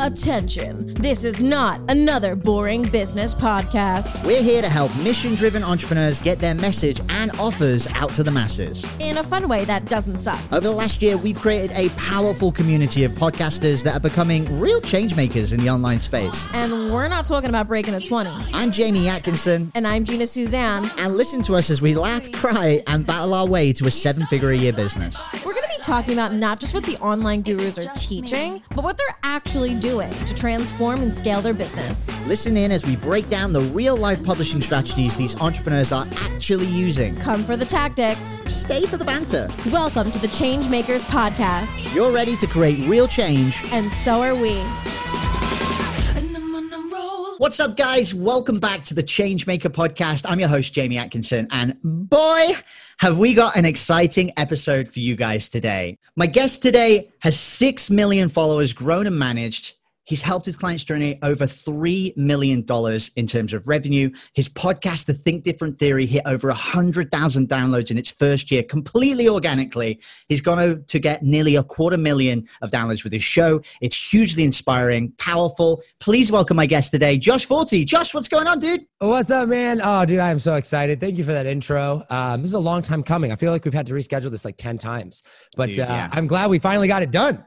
Attention, this is not another boring business podcast. We're here to help mission driven entrepreneurs get their message and offers out to the masses. In a fun way that doesn't suck. Over the last year, we've created a powerful community of podcasters that are becoming real change makers in the online space. And we're not talking about breaking a 20. I'm Jamie Atkinson. And I'm Gina Suzanne. And listen to us as we laugh, cry, and battle our way to a seven figure a year business. We're going to be talking about not just what the online gurus are teaching, but what they're actually doing to transform and scale their business. Listen in as we break down the real life publishing strategies these entrepreneurs are actually using. Come for the tactics, stay for the banter. Welcome to the Changemakers Podcast. You're ready to create real change, and so are we. What's up, guys? Welcome back to the Changemaker podcast. I'm your host, Jamie Atkinson, and boy, have we got an exciting episode for you guys today. My guest today has 6 million followers, grown and managed. He's helped his clients generate over $3 million in terms of revenue. His podcast, The Think Different Theory, hit over 100,000 downloads in its first year completely organically. He's gone to get nearly a quarter million of downloads with his show. It's hugely inspiring, powerful. Please welcome my guest today, Josh Forti. Josh, what's going on, dude? What's up, man? Oh, dude, I am so excited. Thank you for that intro. Um, this is a long time coming. I feel like we've had to reschedule this like 10 times, but dude, uh. I'm glad we finally got it done.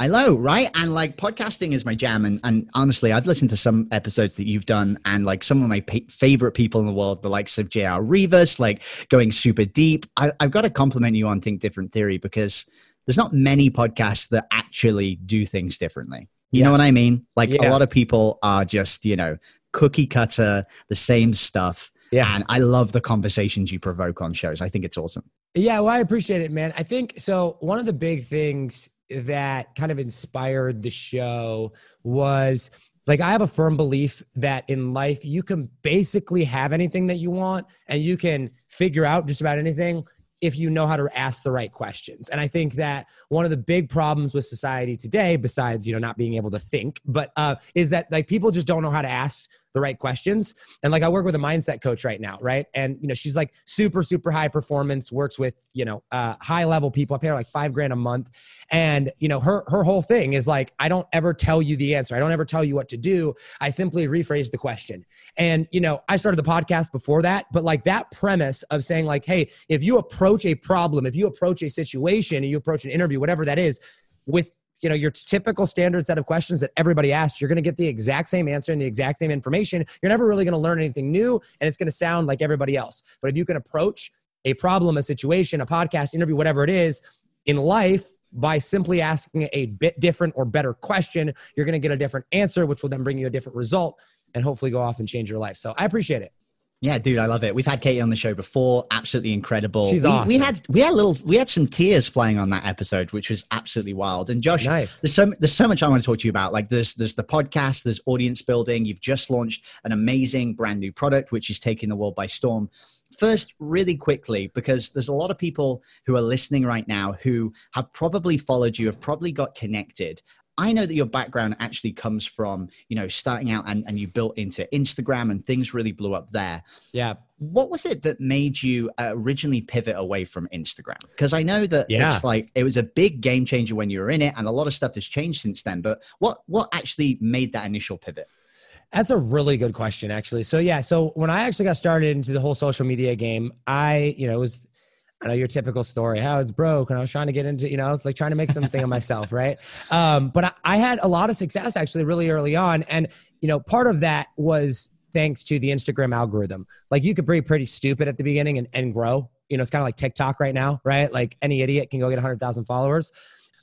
I know, right? And like podcasting is my jam. And, and honestly, I've listened to some episodes that you've done, and like some of my pa- favorite people in the world, the likes of J.R. Rivas, like going super deep. I, I've got to compliment you on Think Different Theory because there's not many podcasts that actually do things differently. You yeah. know what I mean? Like yeah. a lot of people are just, you know, cookie cutter, the same stuff. Yeah. And I love the conversations you provoke on shows. I think it's awesome. Yeah, well, I appreciate it, man. I think so. One of the big things that kind of inspired the show was like I have a firm belief that in life you can basically have anything that you want and you can figure out just about anything if you know how to ask the right questions. And I think that one of the big problems with society today, besides you know not being able to think, but uh, is that like people just don't know how to ask the right questions. And like I work with a mindset coach right now, right? And you know, she's like super, super high performance, works with, you know, uh, high level people. I pay her like five grand a month. And you know, her her whole thing is like, I don't ever tell you the answer. I don't ever tell you what to do. I simply rephrase the question. And you know, I started the podcast before that, but like that premise of saying, like, hey, if you approach a problem, if you approach a situation, you approach an interview, whatever that is, with you know your typical standard set of questions that everybody asks you're going to get the exact same answer and the exact same information. You're never really going to learn anything new and it's going to sound like everybody else. But if you can approach a problem a situation a podcast interview whatever it is in life by simply asking a bit different or better question you're going to get a different answer which will then bring you a different result and hopefully go off and change your life. So i appreciate it yeah, dude, I love it. We've had Katie on the show before. Absolutely incredible. She's we, awesome. We had we had little we had some tears flying on that episode, which was absolutely wild. And Josh, nice. there's so there's so much I want to talk to you about. Like there's there's the podcast, there's audience building. You've just launched an amazing brand new product, which is taking the world by storm. First, really quickly, because there's a lot of people who are listening right now who have probably followed you, have probably got connected, I know that your background actually comes from, you know, starting out and, and you built into Instagram and things really blew up there. Yeah. What was it that made you uh, originally pivot away from Instagram? Because I know that yeah. it's like it was a big game changer when you were in it, and a lot of stuff has changed since then. But what what actually made that initial pivot? That's a really good question, actually. So yeah, so when I actually got started into the whole social media game, I you know it was I know your typical story, how it's broke, and I was trying to get into, you know, it's like trying to make something of myself, right? Um, but I, I had a lot of success actually really early on, and you know, part of that was thanks to the Instagram algorithm. Like you could be pretty stupid at the beginning and, and grow. You know, it's kind of like TikTok right now, right? Like any idiot can go get 100,000 followers.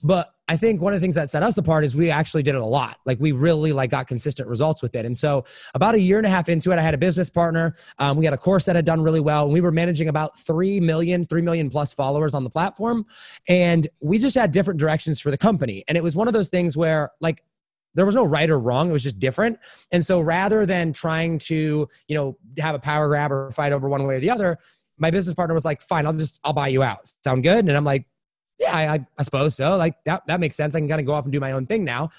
But I think one of the things that set us apart is we actually did it a lot. Like we really like got consistent results with it. And so about a year and a half into it, I had a business partner. Um, we had a course that had done really well. And we were managing about 3 million, 3 million plus followers on the platform. And we just had different directions for the company. And it was one of those things where like there was no right or wrong. It was just different. And so rather than trying to, you know, have a power grab or fight over one way or the other, my business partner was like, fine, I'll just, I'll buy you out. Sound good? And I'm like, yeah, I, I suppose so. Like that, that makes sense. I can kind of go off and do my own thing now.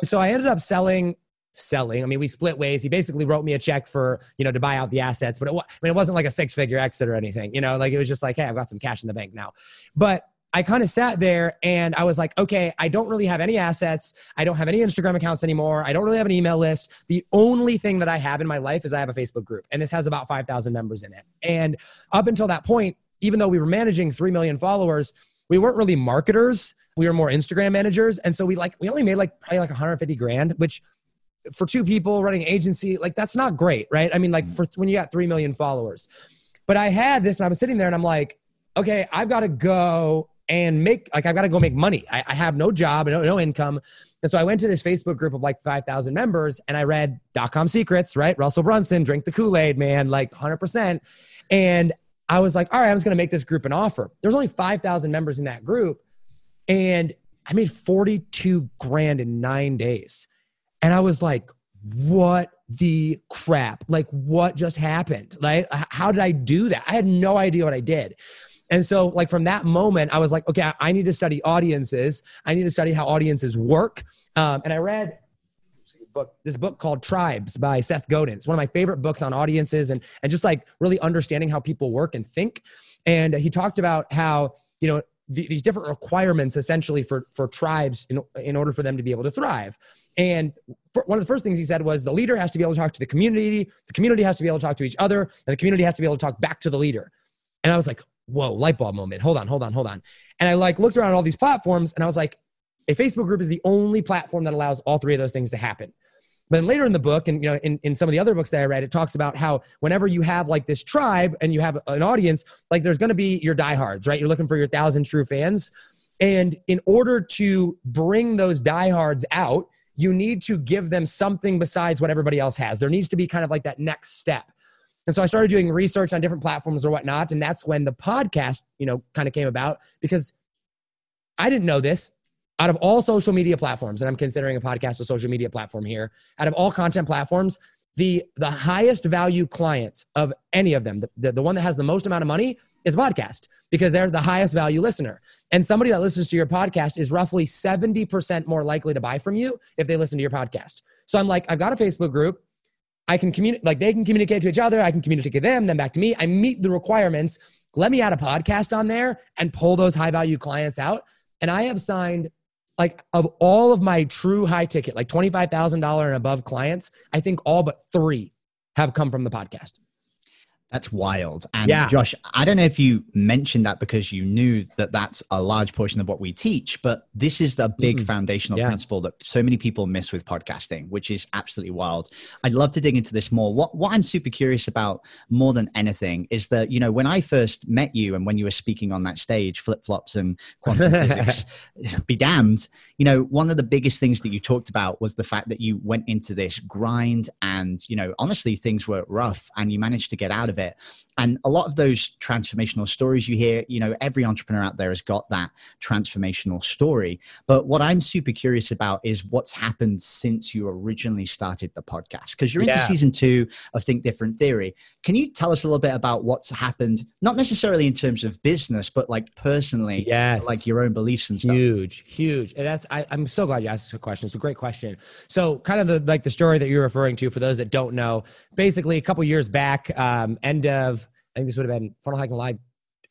And so I ended up selling selling. I mean, we split ways. He basically wrote me a check for, you know, to buy out the assets, but it, I mean, it wasn't like a six figure exit or anything, you know, like it was just like, hey, I've got some cash in the bank now. But I kind of sat there and I was like, okay, I don't really have any assets. I don't have any Instagram accounts anymore. I don't really have an email list. The only thing that I have in my life is I have a Facebook group, and this has about 5,000 members in it. And up until that point, even though we were managing 3 million followers, we weren't really marketers. We were more Instagram managers. And so we like, we only made like probably like 150 grand, which for two people running agency, like that's not great, right? I mean, like mm-hmm. for when you got 3 million followers. But I had this and I was sitting there and I'm like, okay, I've got to go and make like I've got to go make money. I, I have no job, no, no income. And so I went to this Facebook group of like 5,000 members and I read dot com secrets, right? Russell Brunson, drink the Kool Aid, man, like 100%. And I was like, all right, I'm just going to make this group an offer. There's only 5,000 members in that group. And I made 42 grand in nine days. And I was like, what the crap? Like, what just happened? Like, how did I do that? I had no idea what I did. And so, like, from that moment, I was like, okay, I need to study audiences. I need to study how audiences work. Um, and I read book, this book called Tribes by Seth Godin. It's one of my favorite books on audiences and, and just like really understanding how people work and think. And he talked about how, you know, these different requirements essentially for, for tribes in, in order for them to be able to thrive. And one of the first things he said was the leader has to be able to talk to the community, the community has to be able to talk to each other, and the community has to be able to talk back to the leader. And I was like, whoa, light bulb moment. Hold on, hold on, hold on. And I like looked around all these platforms and I was like, a Facebook group is the only platform that allows all three of those things to happen. But then later in the book, and you know, in, in some of the other books that I read, it talks about how whenever you have like this tribe and you have an audience, like there's going to be your diehards, right? You're looking for your thousand true fans, and in order to bring those diehards out, you need to give them something besides what everybody else has. There needs to be kind of like that next step. And so I started doing research on different platforms or whatnot, and that's when the podcast, you know, kind of came about because I didn't know this out of all social media platforms, and I'm considering a podcast a social media platform here, out of all content platforms, the the highest value clients of any of them, the, the, the, one that has the most amount of money is podcast because they're the highest value listener. And somebody that listens to your podcast is roughly 70% more likely to buy from you if they listen to your podcast. So I'm like, I've got a Facebook group. I can communicate, like they can communicate to each other. I can communicate to them, then back to me. I meet the requirements. Let me add a podcast on there and pull those high value clients out. And I have signed like of all of my true high ticket, like $25,000 and above clients, I think all but three have come from the podcast. That's wild. And yeah. Josh, I don't know if you mentioned that because you knew that that's a large portion of what we teach, but this is the big mm-hmm. foundational yeah. principle that so many people miss with podcasting, which is absolutely wild. I'd love to dig into this more. What what I'm super curious about more than anything is that, you know, when I first met you and when you were speaking on that stage, flip flops and quantum physics, be damned, you know, one of the biggest things that you talked about was the fact that you went into this grind and, you know, honestly, things were rough and you managed to get out of it. And a lot of those transformational stories you hear, you know, every entrepreneur out there has got that transformational story. But what I'm super curious about is what's happened since you originally started the podcast. Because you're yeah. into season two of Think Different Theory. Can you tell us a little bit about what's happened, not necessarily in terms of business, but like personally, yes. like your own beliefs and stuff? Huge, huge. And that's I, I'm so glad you asked this question. It's a great question. So kind of the like the story that you're referring to for those that don't know, basically a couple years back, um, end of I think this would have been Funnel Hacking Live.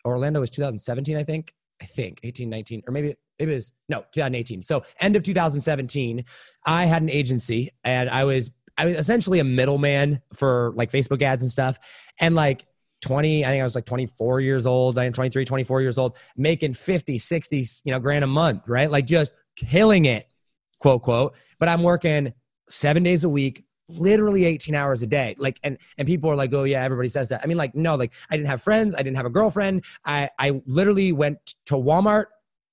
Orlando was 2017, I think. I think 18, 19, or maybe maybe it was no 2018. So end of 2017, I had an agency and I was I was essentially a middleman for like Facebook ads and stuff. And like 20, I think I was like 24 years old, I am 23, 24 years old, making 50, 60, you know, grand a month, right? Like just killing it, quote, quote. But I'm working seven days a week, literally 18 hours a day. Like and and people are like oh yeah everybody says that. I mean like no like i didn't have friends i didn't have a girlfriend. I i literally went to walmart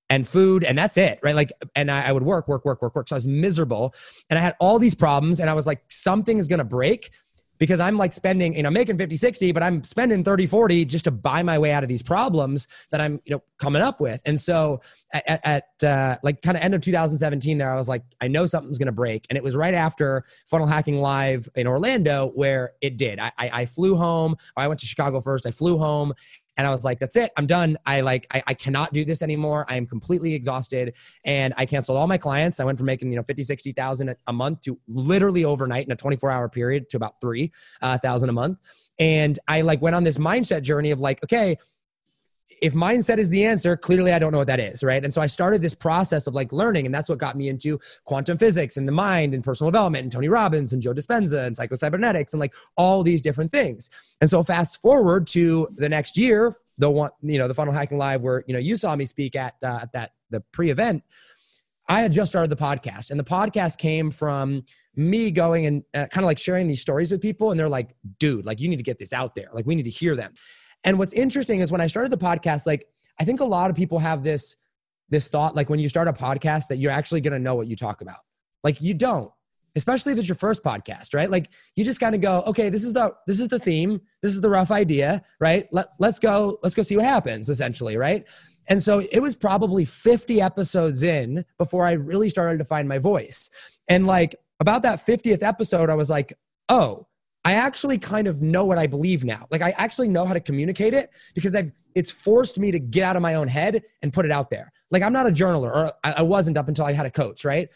and food and that's it right? Like and I, I would work work work work work. So i was miserable and i had all these problems and i was like something is gonna break because I'm like spending, you know, making 50, 60, but I'm spending 30, 40 just to buy my way out of these problems that I'm, you know, coming up with. And so at, at uh, like kind of end of 2017 there, I was like, I know something's going to break. And it was right after Funnel Hacking Live in Orlando where it did. I, I, I flew home. I went to Chicago first. I flew home and I was like, that's it. I'm done. I like, I, I cannot do this anymore. I am completely exhausted. And I canceled all my clients. I went from making, you know, 50, 60,000 a month to literally overnight in a 24 hour period to about 3,000 uh, a month. And I like went on this mindset journey of like, okay, if mindset is the answer, clearly I don't know what that is, right? And so I started this process of like learning, and that's what got me into quantum physics and the mind and personal development and Tony Robbins and Joe Dispenza and psychocybernetics and like all these different things. And so fast forward to the next year, the one, you know, the funnel hacking live where you know you saw me speak at uh, at that the pre-event. I had just started the podcast, and the podcast came from me going and uh, kind of like sharing these stories with people, and they're like, "Dude, like you need to get this out there. Like we need to hear them." And what's interesting is when I started the podcast, like I think a lot of people have this this thought like when you start a podcast that you're actually to know what you talk about. Like you don't, especially if it's your first podcast, right? Like you just kind of go, okay, this is the this is the theme, this is the rough idea, right? Let let's go let's go see what happens essentially, right? And so it was probably 50 episodes in before I really started to find my voice. And like about that 50th episode, I was like, oh, I actually kind of know what I believe now. Like I actually know how to communicate it because I've it's forced me to get out of my own head and put it out there. Like I'm not a journaler, or I wasn't up until I had a coach, right?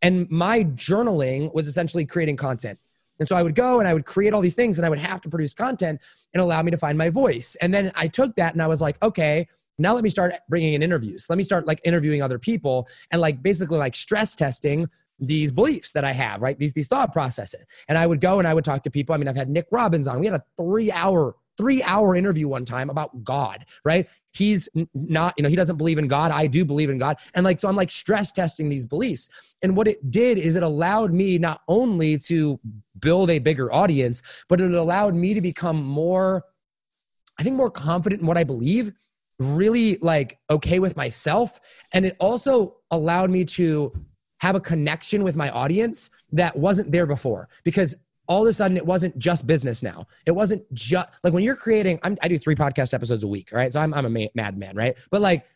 And my journaling was essentially creating content. And so I would go and I would create all these things and I would have to produce content and allow me to find my voice. And then I took that and I was like, okay, now let me start bringing in interviews. Let me start like interviewing other people and like basically like stress testing these beliefs that I have, right? These these thought processes. And I would go and I would talk to people. I mean, I've had Nick Robbins on. We had a three hour three hour interview one time about God, right? He's not, you know, he doesn't believe in God. I do believe in God. And like, so I'm like stress testing these beliefs. And what it did is it allowed me not only to build a bigger audience, but it allowed me to become more, I think, more confident in what I believe, really like okay with myself. And it also allowed me to have a connection with my audience that wasn't there before because all of a sudden it wasn't just business now. It wasn't just like when you're creating, I'm, i do three podcast episodes a week, right? So I'm, I'm a madman, right? But like,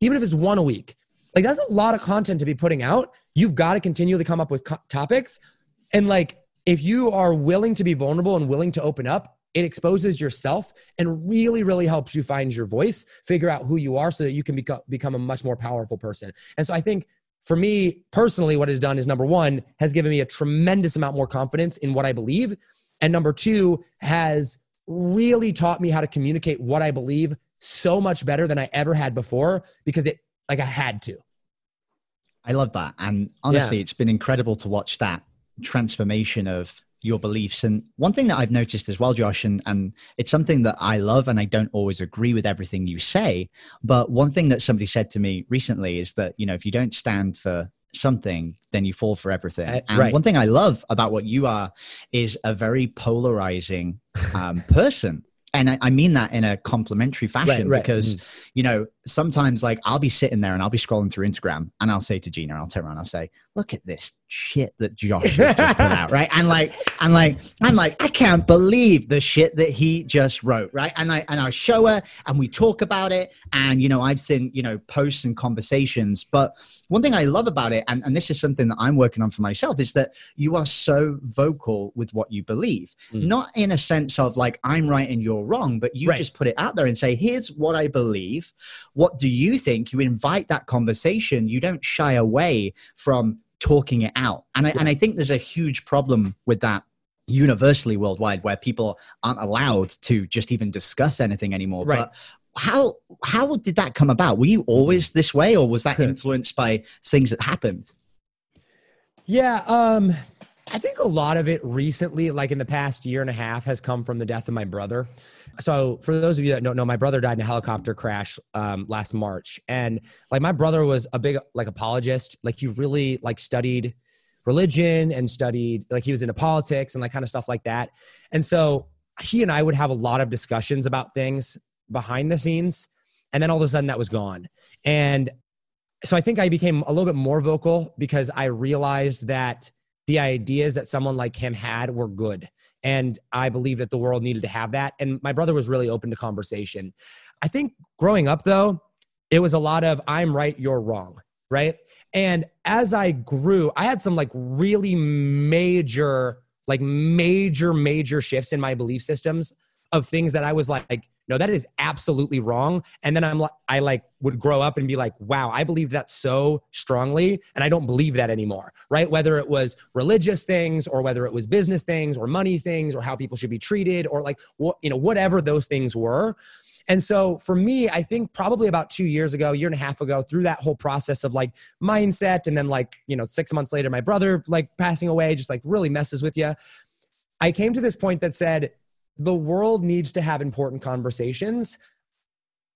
even if it's one a week, like that's a lot of content to be putting out. You've got to continually come up with co- topics. And like, if you are willing to be vulnerable and willing to open up, it exposes yourself and really, really helps you find your voice, figure out who you are so that you can become, become a much more powerful person. And so I think for me personally, what has done is number one, has given me a tremendous amount more confidence in what I believe. And number two, has really taught me how to communicate what I believe so much better than I ever had before because it, like, I had to. I love that. And honestly, yeah. it's been incredible to watch that transformation of your beliefs. And one thing that I've noticed as well, Josh, and, and it's something that I love, and I don't always agree with everything you say. But one thing that somebody said to me recently is that, you know, if you don't stand for something, then you fall for everything. Uh, and right. one thing I love about what you are is a very polarizing um, person and I, I, mean that in a complimentary fashion right, right. because mm. you know sometimes like I'll be sitting there and I'll be scrolling through Instagram and I'll say to Gina, I'll turn around, I'll say, "Look at this shit that Josh has just put out," right? And like, and like, I'm like, I can't believe the shit that he just wrote, right? And I and I show her and we talk about it, and you know I've seen you know posts and conversations, but one thing I love about it, and and this is something that I'm working on for myself, is that you are so vocal with what you believe, mm. not in a sense of like I'm right and you're wrong, but you right. just put it out there and say, "Here's what I believe." What do you think? You invite that conversation. You don't shy away from talking it out. And I, and I think there's a huge problem with that universally worldwide where people aren't allowed to just even discuss anything anymore. Right. But how how did that come about? Were you always this way or was that influenced by things that happened? Yeah, um I think a lot of it recently, like in the past year and a half, has come from the death of my brother. So, for those of you that don't know, my brother died in a helicopter crash um, last March, and like my brother was a big like apologist. Like he really like studied religion and studied like he was into politics and like kind of stuff like that. And so he and I would have a lot of discussions about things behind the scenes, and then all of a sudden that was gone. And so I think I became a little bit more vocal because I realized that the ideas that someone like him had were good. And I believe that the world needed to have that. And my brother was really open to conversation. I think growing up, though, it was a lot of I'm right, you're wrong. Right. And as I grew, I had some like really major, like major, major shifts in my belief systems of things that I was like, no, that is absolutely wrong. And then I'm like, I like would grow up and be like, wow, I believe that so strongly. And I don't believe that anymore, right? Whether it was religious things or whether it was business things or money things or how people should be treated or like, you know, whatever those things were. And so for me, I think probably about two years ago, year and a half ago, through that whole process of like mindset, and then like, you know, six months later, my brother like passing away, just like really messes with you. I came to this point that said, the world needs to have important conversations.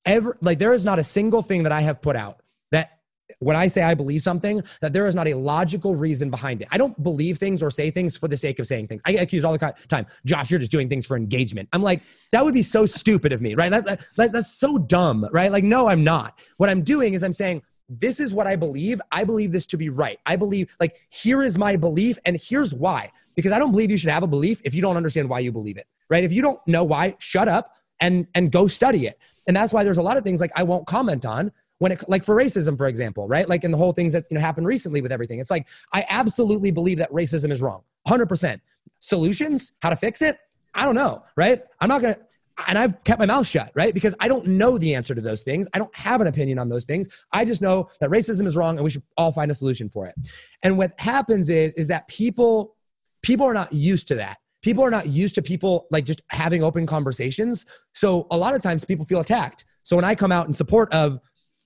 Ever like there is not a single thing that I have put out that when I say I believe something, that there is not a logical reason behind it. I don't believe things or say things for the sake of saying things. I get accused all the time, Josh, you're just doing things for engagement. I'm like, that would be so stupid of me, right? That, that, that's so dumb, right? Like, no, I'm not. What I'm doing is I'm saying, this is what I believe. I believe this to be right. I believe, like, here is my belief, and here's why. Because I don't believe you should have a belief if you don't understand why you believe it right? If you don't know why, shut up and and go study it. And that's why there's a lot of things like I won't comment on when it like for racism, for example, right? Like in the whole things that you know happened recently with everything. It's like I absolutely believe that racism is wrong, hundred percent. Solutions, how to fix it? I don't know, right? I'm not gonna. And I've kept my mouth shut, right? Because I don't know the answer to those things. I don't have an opinion on those things. I just know that racism is wrong and we should all find a solution for it. And what happens is, is that people, people are not used to that people are not used to people like just having open conversations. So a lot of times people feel attacked. So when I come out in support of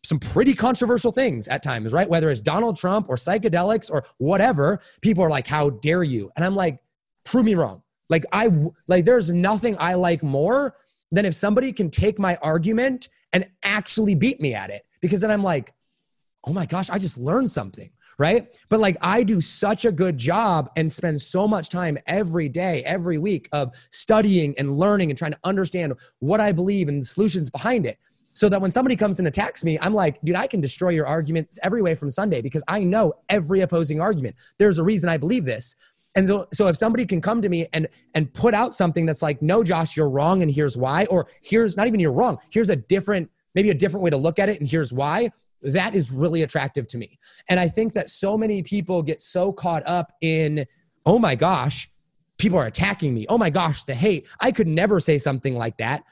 some pretty controversial things at times, right? Whether it's Donald Trump or psychedelics or whatever, people are like, "How dare you?" And I'm like, "Prove me wrong." Like I like there's nothing I like more than if somebody can take my argument and actually beat me at it because then I'm like, "Oh my gosh, I just learned something." Right? But like I do such a good job and spend so much time every day, every week of studying and learning and trying to understand what I believe and the solutions behind it. So that when somebody comes and attacks me, I'm like, dude, I can destroy your arguments every way from Sunday because I know every opposing argument. There's a reason I believe this. And so, so if somebody can come to me and and put out something that's like, no, Josh, you're wrong, and here's why, or here's not even you're wrong, here's a different, maybe a different way to look at it, and here's why, that is really attractive to me. And I think that so many people get so caught up in, oh my gosh, people are attacking me. Oh my gosh, the hate. I could never say something like that.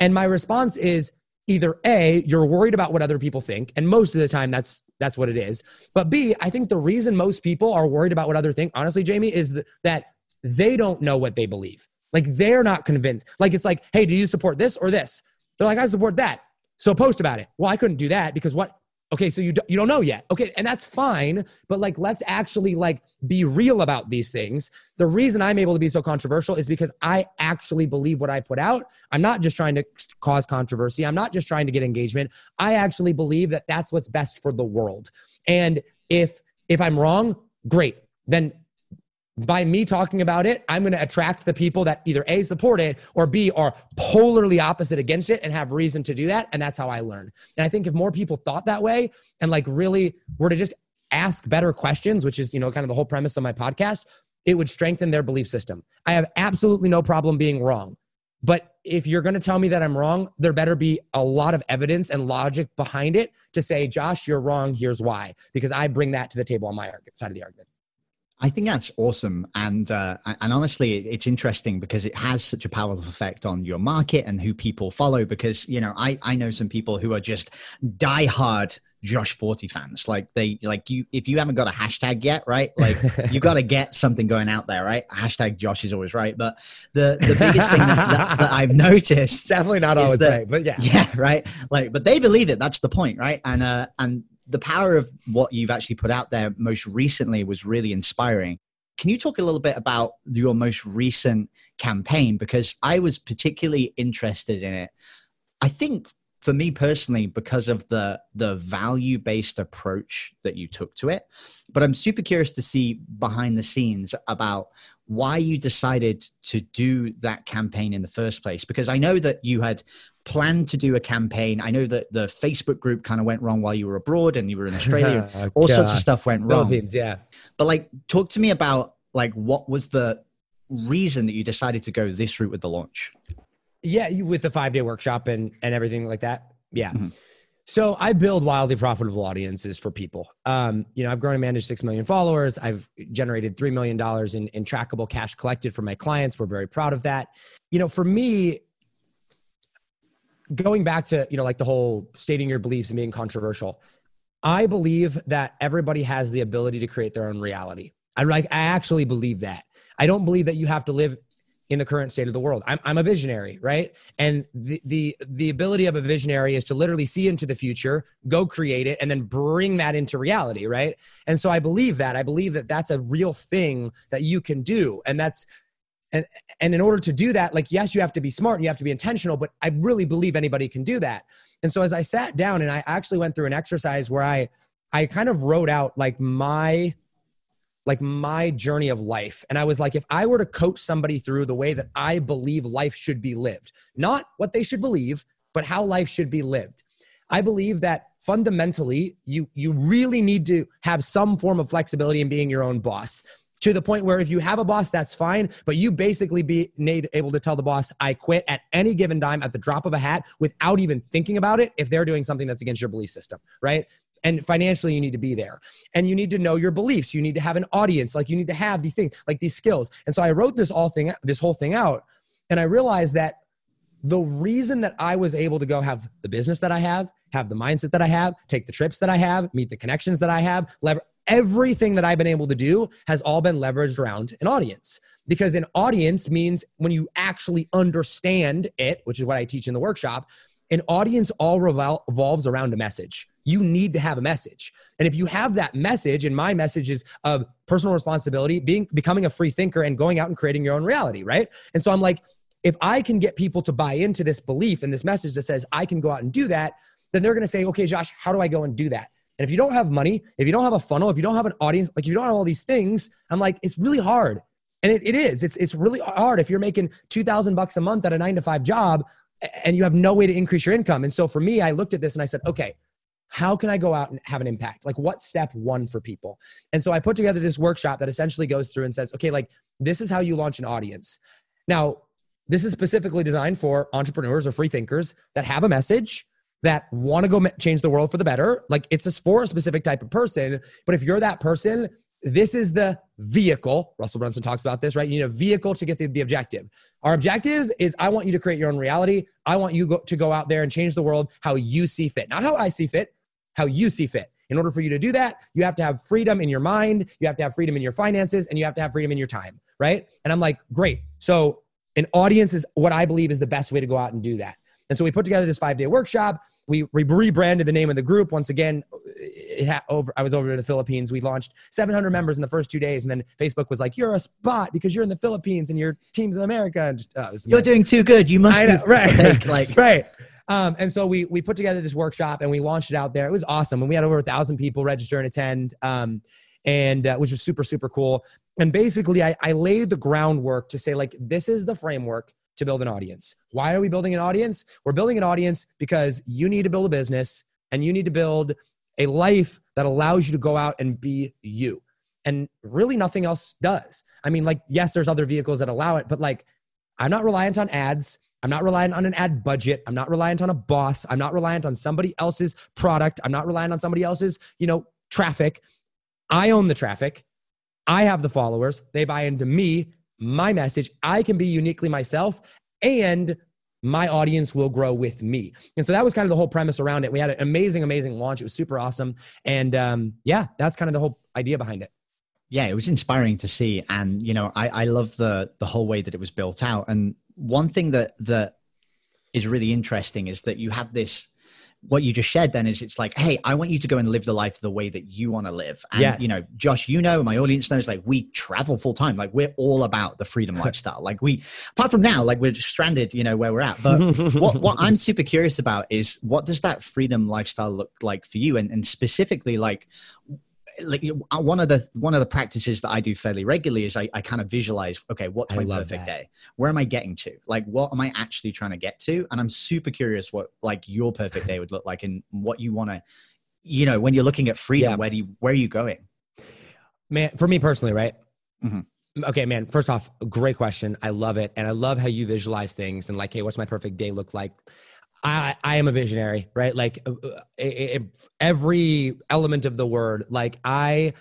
And my response is either A, you're worried about what other people think, and most of the time that's that's what it is. But B, I think the reason most people are worried about what other think, honestly, Jamie, is that they don't know what they believe. Like they're not convinced. Like it's like, hey, do you support this or this? They're like, I support that. So post about it. Well, I couldn't do that because what Okay, so you do, you don't know yet. Okay, and that's fine, but like let's actually like be real about these things. The reason I'm able to be so controversial is because I actually believe what I put out. I'm not just trying to cause controversy. I'm not just trying to get engagement. I actually believe that that's what's best for the world. And if if I'm wrong, great. Then by me talking about it, I'm going to attract the people that either A, support it, or B, are polarly opposite against it and have reason to do that. And that's how I learn. And I think if more people thought that way and like really were to just ask better questions, which is, you know, kind of the whole premise of my podcast, it would strengthen their belief system. I have absolutely no problem being wrong. But if you're going to tell me that I'm wrong, there better be a lot of evidence and logic behind it to say, Josh, you're wrong. Here's why. Because I bring that to the table on my side of the argument. I think that's awesome, and uh, and honestly, it's interesting because it has such a powerful effect on your market and who people follow. Because you know, I I know some people who are just diehard Josh Forti fans. Like they like you if you haven't got a hashtag yet, right? Like you got to get something going out there, right? Hashtag Josh is always right. But the the biggest thing that, that, that, I've noticed definitely not always that, right, but yeah, yeah, right. Like, but they believe it. That's the point, right? And uh and the power of what you've actually put out there most recently was really inspiring. Can you talk a little bit about your most recent campaign? Because I was particularly interested in it. I think for me personally, because of the the value based approach that you took to it, but I'm super curious to see behind the scenes about why you decided to do that campaign in the first place because i know that you had planned to do a campaign i know that the facebook group kind of went wrong while you were abroad and you were in australia oh, all sorts of stuff went wrong Philippines, yeah but like talk to me about like what was the reason that you decided to go this route with the launch? Yeah, with the five day workshop and and everything like that. Yeah. Mm-hmm. So I build wildly profitable audiences for people. Um, you know, I've grown and managed six million followers. I've generated three million dollars in, in trackable cash collected from my clients. We're very proud of that. You know, for me, going back to you know like the whole stating your beliefs and being controversial, I believe that everybody has the ability to create their own reality. I like I actually believe that. I don't believe that you have to live in the current state of the world. I'm, I'm a visionary, right? And the, the the ability of a visionary is to literally see into the future, go create it, and then bring that into reality, right? And so I believe that. I believe that that's a real thing that you can do, and that's and and in order to do that, like yes, you have to be smart, and you have to be intentional, but I really believe anybody can do that. And so as I sat down and I actually went through an exercise where I I kind of wrote out like my like my journey of life. And I was like, if I were to coach somebody through the way that I believe life should be lived, not what they should believe, but how life should be lived. I believe that fundamentally you you really need to have some form of flexibility in being your own boss to the point where if you have a boss that's fine but you basically be able to tell the boss i quit at any given time at the drop of a hat without even thinking about it if they're doing something that's against your belief system right and financially you need to be there. And you need to know your beliefs. You need to have an audience. Like you need to have these things like these skills. And so i wrote this all thing this whole thing out and i realized that the reason that i was able to go have the business that i have have the mindset that i have take the trips that i have meet the connections that i have lever- everything that i've been able to do has all been leveraged around an audience. Because an audience means when you actually understand it which is what i teach in the workshop an audience all revolves around a message you need to have a message. And if you have that message, and my message is of personal responsibility, being becoming a free thinker and going out and creating your own reality, right? And so I'm like, if I can get people to buy into this belief and this message that says I can go out and do that, then they're gonna say, okay, Josh, how do I go and do that? And if you don't have money, if you don't have a funnel, if you don't have an audience, like you don't have all these things, I'm like, it's really hard. And it, it is. It's it's really hard if you're making two thousand bucks a month at a nine to five job and you have no way to increase your income. And so for me, I looked at this and I said, okay, how can I go out and have an impact? Like, what's step one for people? And so I put together this workshop that essentially goes through and says, okay, like, this is how you launch an audience. Now, this is specifically designed for entrepreneurs or free thinkers that have a message that want to go change the world for the better. Like, it's a, for a specific type of person. But if you're that person, this is the vehicle. Russell Brunson talks about this, right? You need a vehicle to get the, the objective. Our objective is I want you to create your own reality. I want you go, to go out there and change the world how you see fit, not how I see fit, how you see fit. In order for you to do that, you have to have freedom in your mind, you have to have freedom in your finances, and you have to have freedom in your time, right? And I'm like, great. So, an audience is what I believe is the best way to go out and do that. And so we put together this five day workshop. We, rebranded the name of the group. Once again, over, I was over to the Philippines. We launched 700 members in the first two days. And then Facebook was like, you're a spot because you're in the Philippines and your team's in America. And just, uh, you're doing too good. You must know, right. like, right. Um, and so we we put together this workshop and we launched it out there. It was awesome, and we had over a thousand people register and attend, um, and uh, which was super super cool. And basically, I, I laid the groundwork to say like this is the framework to build an audience. Why are we building an audience? We're building an audience because you need to build a business and you need to build a life that allows you to go out and be you. And really nothing else does. I mean, like, yes, there's other vehicles that allow it, but like, I'm not reliant on ads. I'm not reliant on an ad budget. I'm not reliant on a boss. I'm not reliant on somebody else's product. I'm not reliant on somebody else's, you know, traffic. I own the traffic. I have the followers. They buy into me my message. I can be uniquely myself and my audience will grow with me. And so that was kind of the whole premise around it. We had an amazing, amazing launch. It was super awesome. And um, yeah, that's kind of the whole idea behind it. Yeah, it was inspiring to see. And, you know, I, I love the the whole way that it was built out. And one thing that that is really interesting is that you have this what you just shared then is it's like, hey, I want you to go and live the life the way that you want to live. And yes. you know, Josh, you know, my audience knows like we travel full time. Like we're all about the freedom lifestyle. Like we apart from now, like we're just stranded, you know, where we're at. But what what I'm super curious about is what does that freedom lifestyle look like for you? And and specifically like like one of the one of the practices that I do fairly regularly is I, I kind of visualize okay what's my perfect that. day where am I getting to like what am I actually trying to get to and I'm super curious what like your perfect day would look like and what you want to you know when you're looking at freedom yeah. where do you where are you going man for me personally right mm-hmm. Okay, man. First off, great question. I love it. And I love how you visualize things and like, hey, what's my perfect day look like? I, I am a visionary, right? Like uh, uh every element of the word. Like I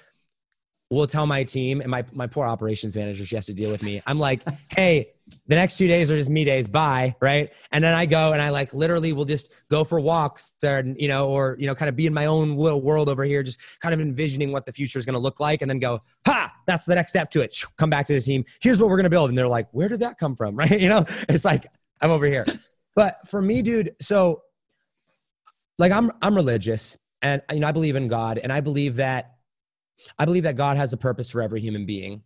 will tell my team and my, my poor operations manager, she has to deal with me. I'm like, hey, the next two days are just me days. Bye. Right. And then I go and I like literally will just go for walks or, you know, or, you know, kind of be in my own little world over here, just kind of envisioning what the future is going to look like and then go, ha, that's the next step to it. Come back to the team. Here's what we're going to build. And they're like, where did that come from? Right. You know, it's like, I'm over here. But for me, dude, so like I'm, I'm religious and, you know, I believe in God and I believe that I believe that God has a purpose for every human being.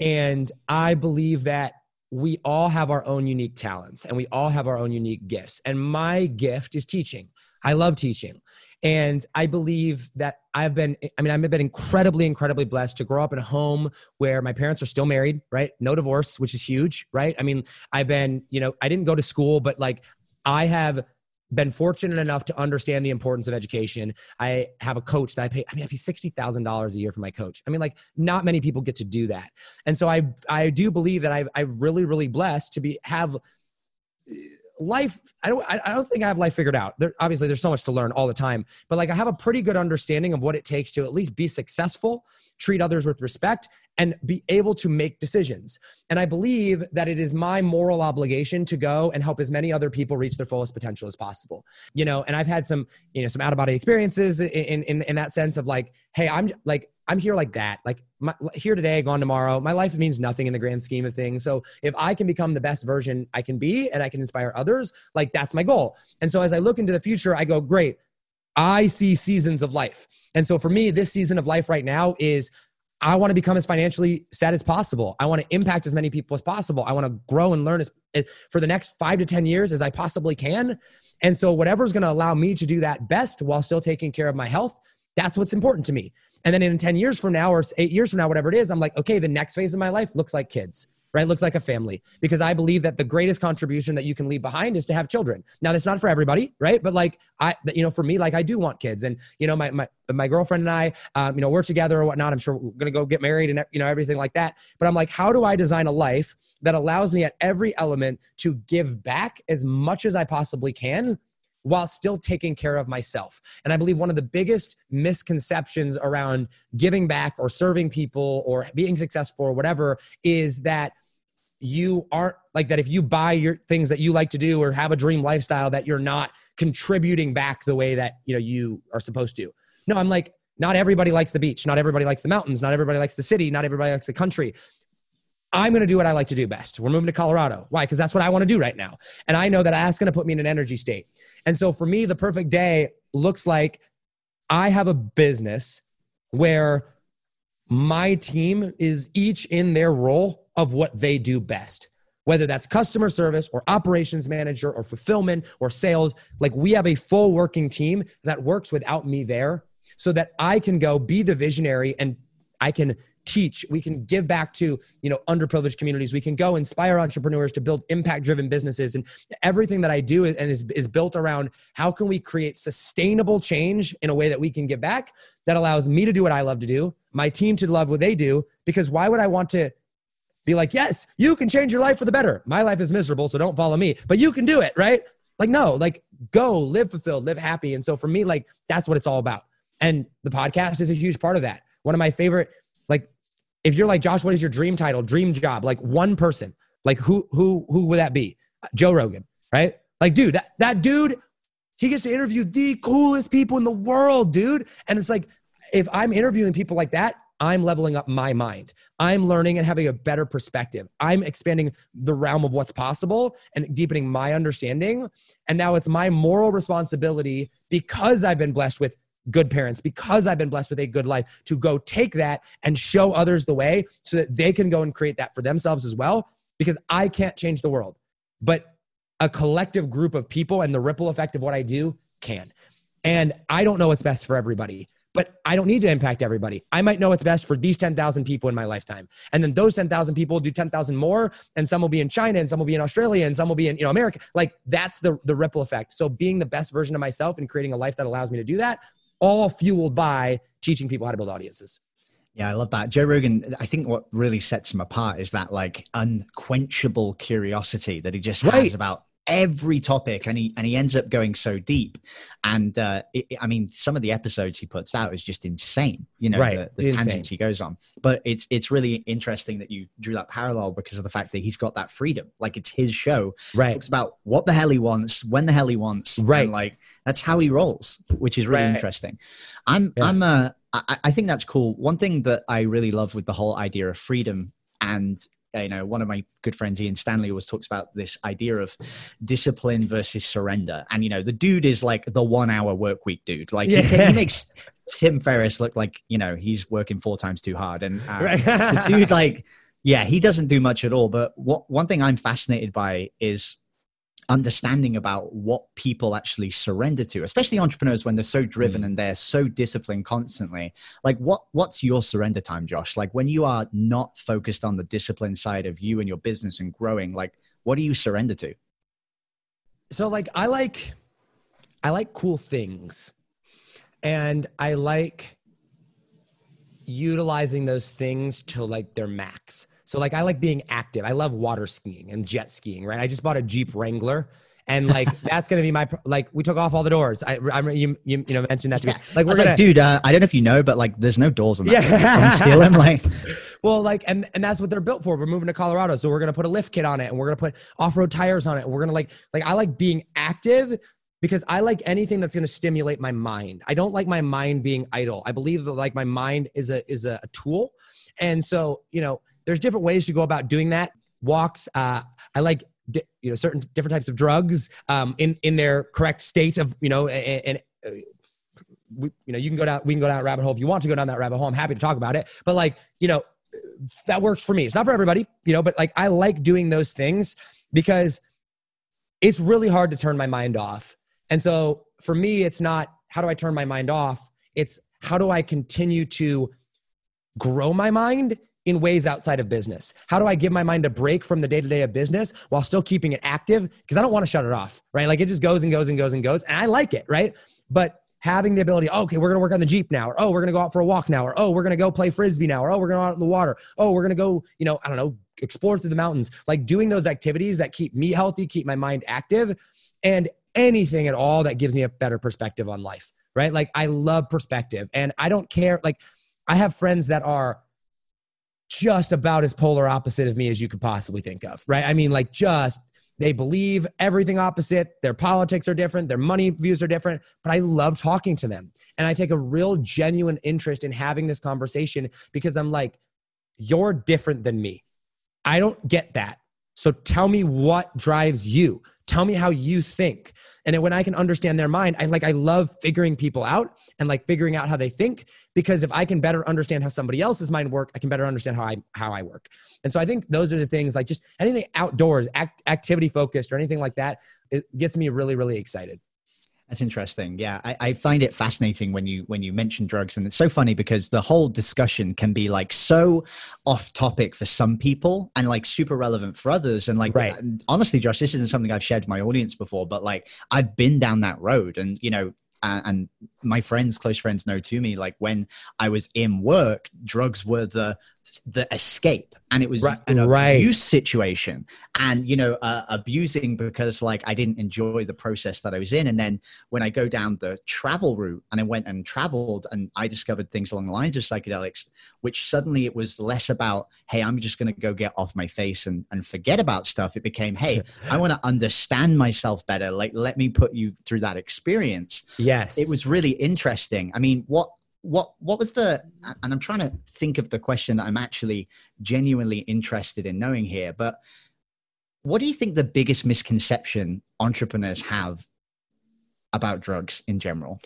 And I believe that we all have our own unique talents and we all have our own unique gifts. And my gift is teaching. I love teaching. And I believe that I've been, I mean, I've been incredibly, incredibly blessed to grow up in a home where my parents are still married, right? No divorce, which is huge, right? I mean, I've been, you know, I didn't go to school, but like I have been fortunate enough to understand the importance of education. I have a coach that I pay. I mean, I pay sixty thousand dollars a year for my coach. I mean, like not many people get to do that, and so I I do believe that I I really really blessed to be have life i don't i don't think i have life figured out. There obviously there's so much to learn all the time but like i have a pretty good understanding of what it takes to at least be successful treat others with respect and be able to make decisions. And i believe that it is my moral obligation to go and help as many other people reach their fullest potential as possible. You know and i've had some you know some out of body experiences in in in that sense of like hey i'm like I'm here like that. Like my, here today, gone tomorrow. My life means nothing in the grand scheme of things. So if I can become the best version I can be and I can inspire others, like that's my goal. And so as I look into the future, I go, great. I see seasons of life. And so for me, this season of life right now is I want to become as financially set as possible. I want to impact as many people as possible. I want to grow and learn as, eh, for the next five to 10 years as I possibly can. And so, whatever's going to allow me to do that best while still taking care of my health, that's what's important to me. And then in 10 years from now or eight years from now, whatever it is, I'm like, okay, the next phase of my life looks like kids, right? Looks like a family because I believe that the greatest contribution that you can leave behind is to have children. Now that's not for everybody, right? But like I, you know, for me, like I do want kids and, you know, my, my, my girlfriend and I, um, you know, we're together or whatnot. I'm sure we're to go get married and, you know, everything like that. But I'm like, how do I design a life that allows me at every element to give back as much as I possibly can while still taking care of myself. And I believe one of the biggest misconceptions around giving back or serving people or being successful or whatever is that you aren't like that if you buy your things that you like to do or have a dream lifestyle that you're not contributing back the way that you know you are supposed to. No, I'm like not everybody likes the beach, not everybody likes the mountains, not everybody likes the city, not everybody likes the country. I'm going to do what I like to do best. We're moving to Colorado. Why? Because that's what I want to do right now. And I know that that's going to put me in an energy state. And so for me, the perfect day looks like I have a business where my team is each in their role of what they do best. Whether that's customer service or operations manager or fulfillment or sales, like we have a full working team that works without me there so that I can go be the visionary and I can teach we can give back to you know underprivileged communities. We can go inspire entrepreneurs to build impact driven businesses. And everything that i do is, and is, is built around how can we create sustainable change in a way that we can give back that allows me to do what i love to do my team to love what they do because why would i want to be like yes you can change your life for the better. My life is miserable so don't follow me but you can do it right? Like no like go live fulfilled live happy. And so for me like that's what it's all about. And the podcast is a huge part of that. One of my favorite if you're like Josh, what is your dream title, dream job? Like one person, like who who who would that be? Joe Rogan, right? Like, dude, that, that dude, he gets to interview the coolest people in the world, dude. And it's like, if I'm interviewing people like that, I'm leveling up my mind. I'm learning and having a better perspective. I'm expanding the realm of what's possible and deepening my understanding. And now it's my moral responsibility because I've been blessed with good parents because I've been blessed with a good life to go take that and show others the way so that they can go and create that for themselves as well. Because I can't change the world, but a collective group of people and the ripple effect of what I do can. And I don't know what's best for everybody, but I don't need to impact everybody. I might know what's best for these 10,000 people in my lifetime. And then those 10,000 people will do 10,000 more and some will be in China and some will be in Australia and some will be in, you know, America. Like that's the the ripple effect. So being the best version of myself and creating a life that allows me to do that all fueled by teaching people how to build audiences. Yeah, I love that. Joe Rogan, I think what really sets him apart is that like unquenchable curiosity that he just has Right. about every topic and he and he ends up going so deep and uh it, i mean some of the episodes he puts out is just insane you know Right. the, the tangents he goes on but it's it's really interesting that you drew that parallel because of the fact that he's got that freedom like it's his show Right. talks about what the hell he wants when the hell he wants and, Right. like that's how he rolls which is really Right. interesting i'm Yeah. i'm uh I, I think that's cool one thing that i really love with the whole idea of freedom and you know one of my good friends ian stanley always talks about this idea of discipline versus surrender. And you know the dude is like the one hour work week dude. Like he, he makes tim ferriss look like you know he's working four times too hard. And uh, Right. the dude like yeah he doesn't do much at all. But what one thing i'm fascinated by is understanding about what people actually surrender to especially entrepreneurs when they're so driven Mm. and they're so disciplined constantly. Like what what's your surrender time josh? Like when you are not focused on the discipline side of you and your business and growing like what do you surrender to? So like i like i like cool things. And i like utilizing those things to like their max so like i like being active i love water skiing and jet skiing right i just bought a jeep wrangler and like that's gonna be my like we took off all the doors i i you you, you know mentioned that to me like we're was gonna like, dude, uh, I don't know if you know, but like, there's no doors on that. Yeah. Yeah. Steal them. Like, Well, like, and and that's what they're built for. We're moving to Colorado, so we're gonna put a lift kit on it, and we're gonna put off-road tires on it, and we're gonna like, like, I like being active because I like anything that's gonna stimulate my mind. I don't like my mind being idle. I believe that like my mind is a is a tool, and so you know, there's different ways to go about doing that. Walks. Uh, I like di- you know certain different types of drugs um, in in their correct state of you know and. and uh, we, you know, you can go down, we can go down that rabbit hole if you want to go down that rabbit hole. I'm happy to talk about it. But like, you know, that works for me. It's not for everybody, you know, but like I like doing those things because it's really hard to turn my mind off. And so for me, it's not how do I turn my mind off? It's how do I continue to grow my mind in ways outside of business? How do I give my mind a break from the day to day of business while still keeping it active? Because I don't want to shut it off, right? Like it just goes and goes and goes and goes. And I like it, right? But having the ability, oh, okay, we're going to work on the Jeep now, or oh, we're going to go out for a walk now, or oh, we're going to go play frisbee now, or oh, we're going to go out in the water, oh, we're going to go, you know, I don't know, explore through the mountains. Like doing those activities that keep me healthy, keep my mind active, and anything at all that gives me a better perspective on life, right? Like I love perspective, and I don't care. Like I have friends that are just about as polar opposite of me as you could possibly think of, right? I mean, like just they believe everything opposite. Their politics are different. Their money views are different. But I love talking to them. And I take a real genuine interest in having this conversation because I'm like, you're different than me. I don't get that. So tell me what drives you. Tell me how you think. And when I can understand their mind, I like I love figuring people out and like figuring out how they think because if I can better understand how somebody else's mind work, I can better understand how I how I work. And so I think those are the things like just anything outdoors, act, activity focused or anything like that, it gets me really really excited. That's interesting. Yeah, I, I find it fascinating when you when you mention drugs, and it's so funny because the whole discussion can be like so off topic for some people and like super relevant for others. And like, Right. honestly, Josh, this isn't something I've shared with my audience before, but like I've been down that road, and you know, and, and my friends, close friends, know to me like when I was in work, drugs were the the escape, and it was Right, an right. abuse situation, and you know, uh, abusing because like I didn't enjoy the process that I was in, and then when I go down the travel route and I went and traveled and I discovered things along the lines of psychedelics, which suddenly it was less about, hey, I'm just going to go get off my face and, and forget about stuff. It became, hey, I want to understand myself better. Like, let me put you through that experience. Yes. It was really interesting. I mean, what, what, what was the, and I'm trying to think of the question that I'm actually genuinely interested in knowing here, but what do you think the biggest misconception entrepreneurs have about drugs in general.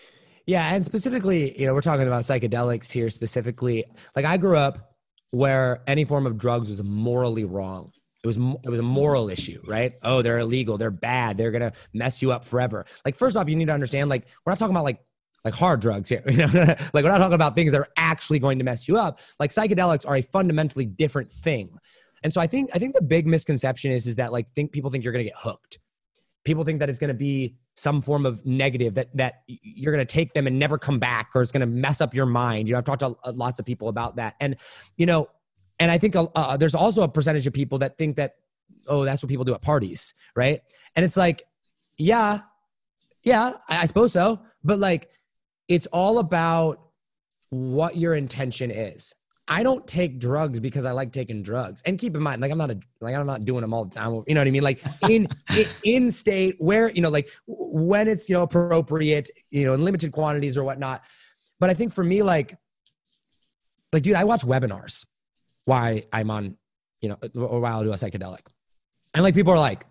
Yeah, and specifically, you know, we're talking about psychedelics here specifically. Like I grew up where any form of drugs was morally wrong. It was it was a moral issue, right? Oh, they're illegal, they're bad, they're gonna mess you up forever. Like first off, you need to understand, like we're not talking about like like hard drugs here. You know, like we're not talking about things that are actually going to mess you up. Like psychedelics are a fundamentally different thing. And so I think I think the big misconception is is that like think people think you're gonna get hooked people think that it's going to be some form of negative that that you're going to take them and never come back or it's going to mess up your mind you know i've talked to uh, lots of people about that and you know and i think uh, uh, there's also a percentage of people that think that oh that's what people do at parties right and it's like yeah yeah I, I suppose so but like it's all about what your intention is I don't take drugs because I like taking drugs. And keep in mind, like I'm not a like I'm not doing them all the time. You know what I mean? Like in in, in state where you know, like when it's you know appropriate, you know, in limited quantities or whatnot. But I think for me, like, like dude, I watch webinars why I'm on, you know, or while I do a psychedelic, and like people are like,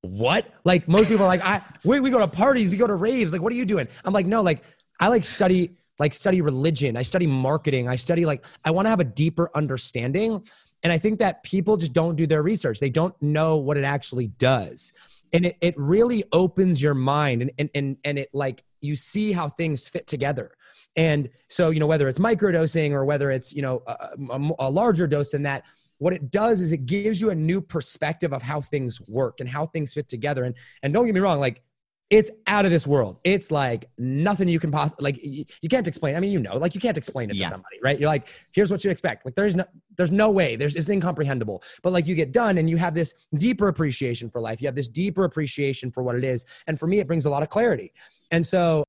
what? Like most people are like, I we, we go to parties, we go to raves. Like, what are you doing? I'm like, no, like I like study like study religion. I study marketing. I study like i want to have a deeper understanding and i think that people just don't do their research. They don't know what it actually does. And it, it really opens your mind and, and and and it like you see how things fit together. And so you know whether it's microdosing or whether it's you know a, a, a larger dose than that what it does is it gives you a new perspective of how things work and how things fit together. And and don't get me wrong like it's out of this world. It's like nothing you can possibly like. You, you, can't explain. I mean, you know, like you can't explain it yeah. to somebody, right? You're like, here's what you expect. Like there's no, there's no way. There's it's incomprehensible. But like you get done and you have this deeper appreciation for life. You have this deeper appreciation for what it is. And for me, it brings a lot of clarity. And so,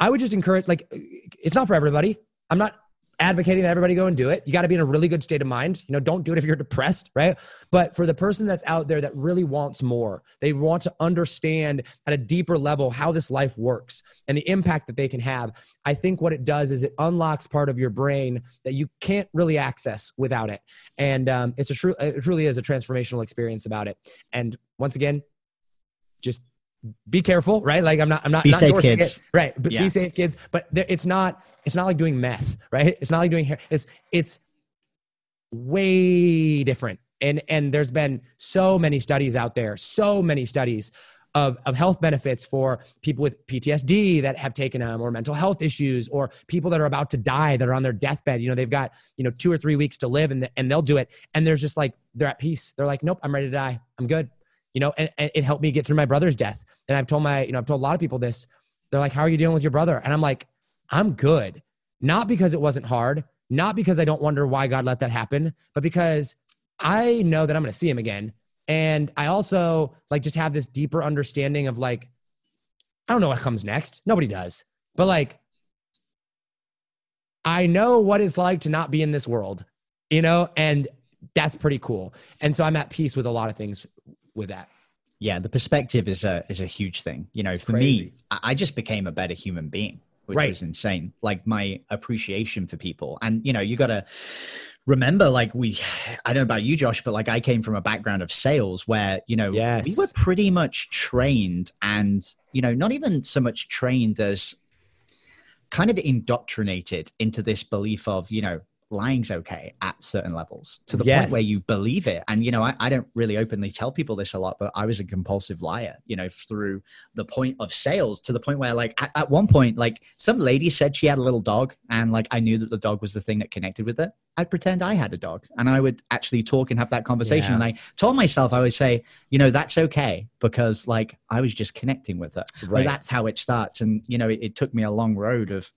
I would just encourage. Like, it's not for everybody. I'm not advocating that everybody go and do it. You got to be in a really good state of mind. You know, don't do it if you're depressed, right? But for the person that's out there that really wants more, they want to understand at a deeper level how this life works and the impact that they can have. I think what it does is it unlocks part of your brain that you can't really access without it. And um, it's a true, it truly is a transformational experience about it. And once again, just be careful, right? Like I'm not, I'm not, be not safe, kids, it, right? But yeah. be safe, kids. But there, it's not, it's not like doing meth, right? It's not like doing hair. It's, it's way different. And and there's been so many studies out there, so many studies of, of health benefits for people with PTSD that have taken them or mental health issues or people that are about to die that are on their deathbed. You know, they've got, you know, two or three weeks to live and, and they'll do it. And there's just like, they're at peace. They're like, nope, I'm ready to die. I'm good you know, and, and it helped me get through my brother's death. And I've told my, you know, I've told a lot of people this. They're like, how are you dealing with your brother? And I'm like, I'm good. Not because it wasn't hard, not because I don't wonder why God let that happen, but because I know that I'm going to see him again. And I also like just have this deeper understanding of like, I don't know what comes next. Nobody does. But like, I know what it's like to not be in this world, you know, and that's pretty cool. And so I'm at peace with a lot of things with that. Yeah, the perspective is a is a huge thing. You know, it's for crazy. me, I just became a better human being, which right. was insane. Like my appreciation for people, and you know, you got to remember like we i don't know about you josh but like i came from a background of sales where you know yes. we were pretty much trained and you know not even so much trained as kind of indoctrinated into this belief of you know lying's okay at certain levels to the yes. point where you believe it. And, you know, I, I, don't really openly tell people this a lot, but I was a compulsive liar, you know, through the point of sales to the point where, like, at, at one point, like, some lady said she had a little dog, and, like, I knew that the dog was the thing that connected with it. I'd pretend I had a dog and I would actually talk and have that conversation. Yeah. And I told myself, I would say, you know, that's okay because, like, I was just connecting with it. Right. that's how it starts. And, you know, it, it took me a long road of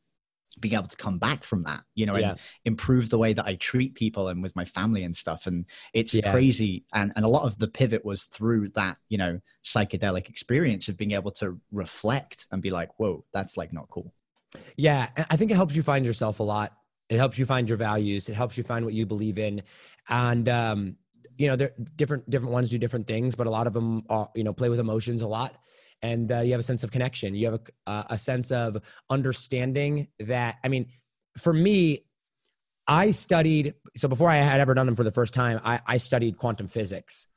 being able to come back from that, you know, yeah. and improve the way that I treat people and with my family and stuff. And it's yeah. crazy. And, and a lot of the pivot was through that, you know, psychedelic experience of being able to reflect and be like, whoa, that's like not cool. Yeah. I think it helps you find yourself a lot. It helps you find your values. It helps you find what you believe in. And, um, you know, different, different ones do different things, but a lot of them are, you know, play with emotions a lot and uh, you have a sense of connection. You have a, uh, a sense of understanding that. I mean, for me, I studied. So before I had ever done them for the first time, I, I studied quantum physics.